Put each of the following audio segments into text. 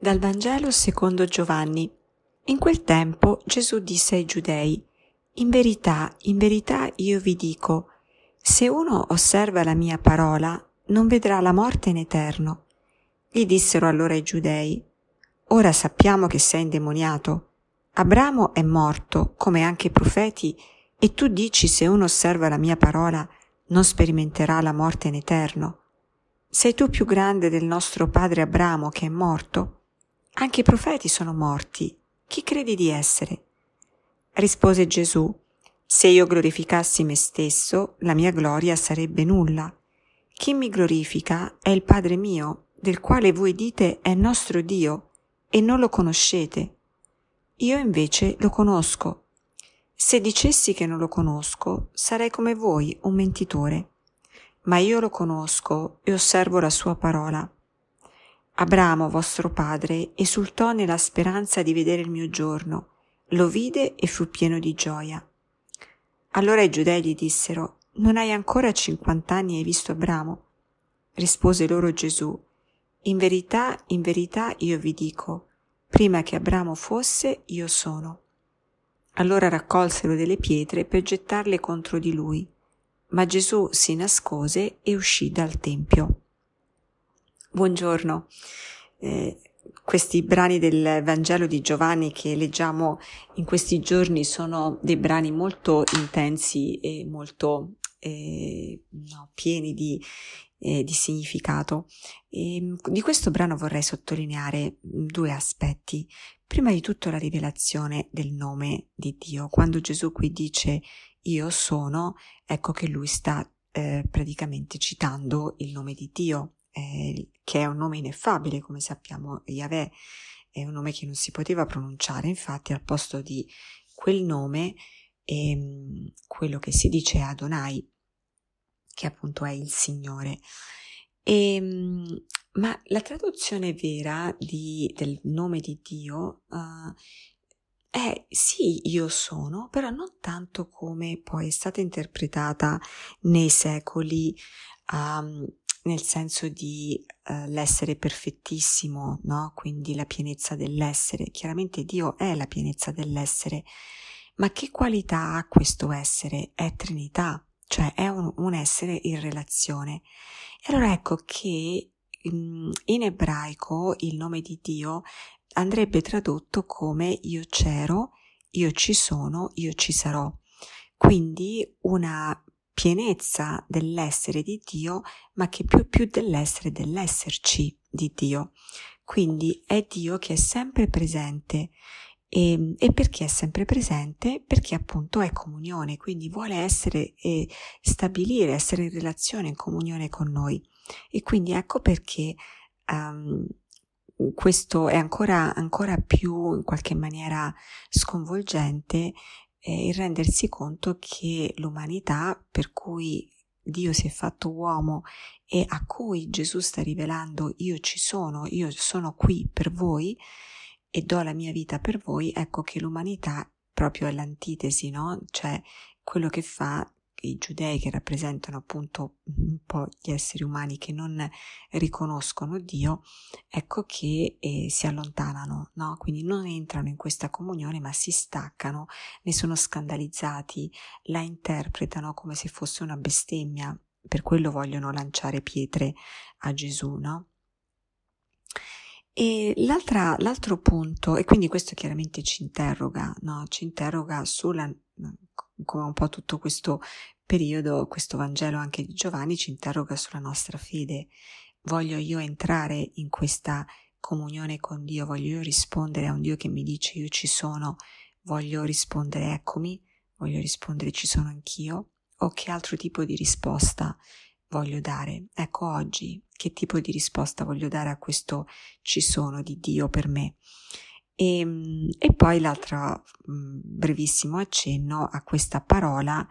Dal Vangelo secondo Giovanni. In quel tempo Gesù disse ai giudei, In verità, in verità io vi dico, se uno osserva la mia parola, non vedrà la morte in eterno. Gli dissero allora i giudei, Ora sappiamo che sei indemoniato. Abramo è morto, come anche i profeti, e tu dici se uno osserva la mia parola, non sperimenterà la morte in eterno. Sei tu più grande del nostro padre Abramo che è morto? Anche i profeti sono morti. Chi credi di essere? Rispose Gesù, se io glorificassi me stesso, la mia gloria sarebbe nulla. Chi mi glorifica è il Padre mio, del quale voi dite è nostro Dio, e non lo conoscete. Io invece lo conosco. Se dicessi che non lo conosco, sarei come voi, un mentitore. Ma io lo conosco e osservo la sua parola Abramo, vostro padre, esultò nella speranza di vedere il mio giorno, lo vide e fu pieno di gioia. Allora i giudei gli dissero, non hai ancora cinquant'anni e hai visto Abramo? Rispose loro Gesù, in verità, in verità io vi dico, prima che Abramo fosse, io sono. Allora raccolsero delle pietre per gettarle contro di lui, ma Gesù si nascose e uscì dal Tempio. Buongiorno. Eh, questi brani del Vangelo di Giovanni che leggiamo in questi giorni sono dei brani molto intensi e molto eh, no, pieni di, eh, di significato. E, ehm, di questo brano vorrei sottolineare due aspetti. Prima di tutto la rivelazione del nome di Dio. Quando Gesù qui dice io sono, ecco che lui sta eh, praticamente citando il nome di Dio eh, che è un nome ineffabile, come sappiamo, Yahweh è un nome che non si poteva pronunciare, infatti al posto di quel nome ehm, quello che si dice Adonai, che appunto è il Signore. E, ehm, ma la traduzione vera di, del nome di Dio uh, è sì, io sono, però non tanto come poi è stata interpretata nei secoli um, nel senso di uh, l'essere perfettissimo, no? Quindi la pienezza dell'essere. Chiaramente Dio è la pienezza dell'essere, ma che qualità ha questo essere? È Trinità, cioè è un, un essere in relazione. E allora ecco che in, in ebraico il nome di Dio andrebbe tradotto come io c'ero, io ci sono, io ci sarò. Quindi una pienezza dell'essere di Dio, ma che più più dell'essere dell'esserci di Dio. Quindi è Dio che è sempre presente. E, e, perché è sempre presente? Perché appunto è comunione, quindi vuole essere e stabilire, essere in relazione, in comunione con noi. E quindi ecco perché um, questo è ancora, ancora più in qualche maniera sconvolgente eh, il rendersi conto che l'umanità per cui Dio si è fatto uomo e a cui Gesù sta rivelando io ci sono, io sono qui per voi e do la mia vita per voi, ecco che l'umanità proprio è l'antitesi, no? Cioè quello che fa i giudei che rappresentano appunto un po' gli esseri umani che non riconoscono Dio, ecco che eh, si allontanano, no? Quindi non entrano in questa comunione ma si staccano, ne sono scandalizzati, la interpretano come se fosse una bestemmia, per quello vogliono lanciare pietre a Gesù, no? E l'altro punto, e quindi questo chiaramente ci interroga, no? Ci interroga sulla come un po' tutto questo periodo, questo Vangelo anche di Giovanni ci interroga sulla nostra fede. Voglio io entrare in questa comunione con Dio, voglio io rispondere a un Dio che mi dice io ci sono, voglio rispondere eccomi, voglio rispondere ci sono anch'io, o che altro tipo di risposta voglio dare? Ecco oggi che tipo di risposta voglio dare a questo ci sono di Dio per me. E, ehm, e poi l'altro mm, brevissimo accenno a questa parola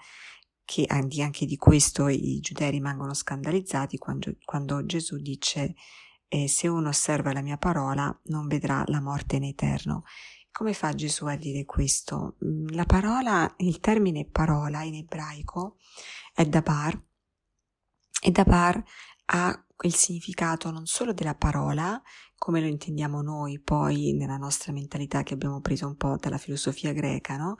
che anche di questo i giudei rimangono scandalizzati quando, quando Gesù dice eh, se uno osserva la mia parola non vedrà la morte in eterno. Come fa Gesù a dire questo? Mm, la parola, il termine parola in ebraico è dabar e dabar ha il significato non solo della parola, come lo intendiamo noi poi nella nostra mentalità che abbiamo preso un po' dalla filosofia greca, no?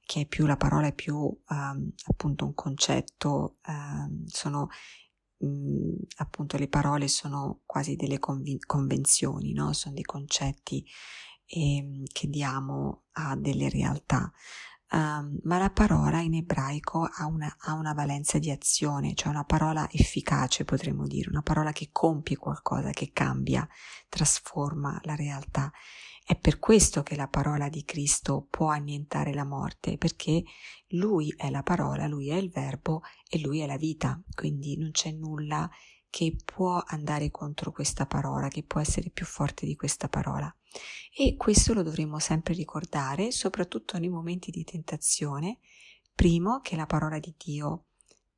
che è più la parola è più um, appunto un concetto, um, sono mh, appunto le parole sono quasi delle conv- convenzioni, no? sono dei concetti eh, che diamo a delle realtà. Um, ma la parola in ebraico ha una, ha una, valenza di azione, cioè una parola efficace potremmo dire, una parola che compie qualcosa, che cambia, trasforma la realtà. È per questo che la parola di Cristo può annientare la morte, perché Lui è la parola, Lui è il verbo e Lui è la vita, quindi non c'è nulla che può andare contro questa parola, che può essere più forte di questa parola. E questo lo dovremmo sempre ricordare, soprattutto nei momenti di tentazione, primo che la parola di Dio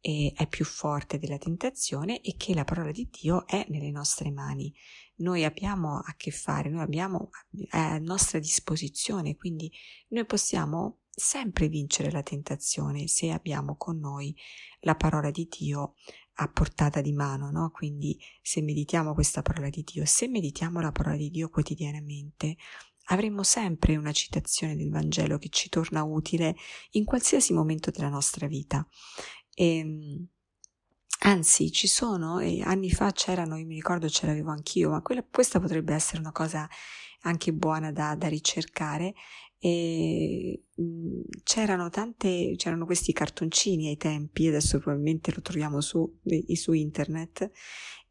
è più forte della tentazione e che la parola di Dio è nelle nostre mani. Noi abbiamo a che fare, noi abbiamo a nostra disposizione, quindi noi possiamo sempre vincere la tentazione se abbiamo con noi la parola di Dio a portata di mano, no? Quindi se meditiamo questa parola di Dio, se meditiamo la parola di Dio quotidianamente, avremo sempre una citazione del Vangelo che ci torna utile in qualsiasi momento della nostra vita. E, ehm, anzi, ci sono, anni fa c'erano, io mi ricordo ce l'avevo anch'io, ma quella, questa potrebbe essere una cosa anche buona da, da ricercare, e mh, c'erano tante, c'erano questi cartoncini ai tempi, adesso probabilmente lo troviamo su, su internet,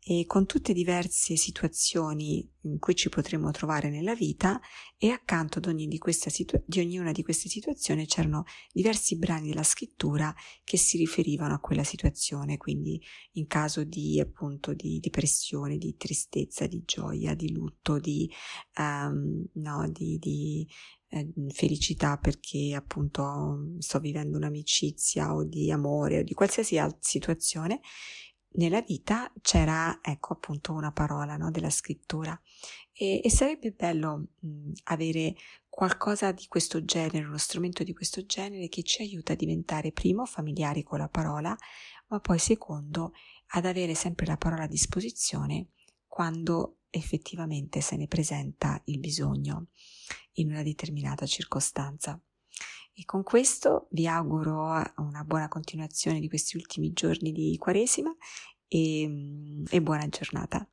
e con tutte diverse situazioni in cui ci potremmo trovare nella vita e accanto ad ogni di, situa- di ognuna di queste situazioni c'erano diversi brani della scrittura che si riferivano a quella situazione, quindi in caso di appunto di depressione, di tristezza, di gioia, di lutto, di, um, no, di, di eh, felicità perché appunto sto vivendo un'amicizia o di amore o di qualsiasi altra situazione nella vita c'era, ecco appunto, una parola no, della scrittura e, e sarebbe bello mh, avere qualcosa di questo genere, uno strumento di questo genere che ci aiuta a diventare primo familiari con la parola, ma poi secondo ad avere sempre la parola a disposizione quando effettivamente se ne presenta il bisogno in una determinata circostanza. E con questo vi auguro una buona continuazione di questi ultimi giorni di Quaresima e, e buona giornata.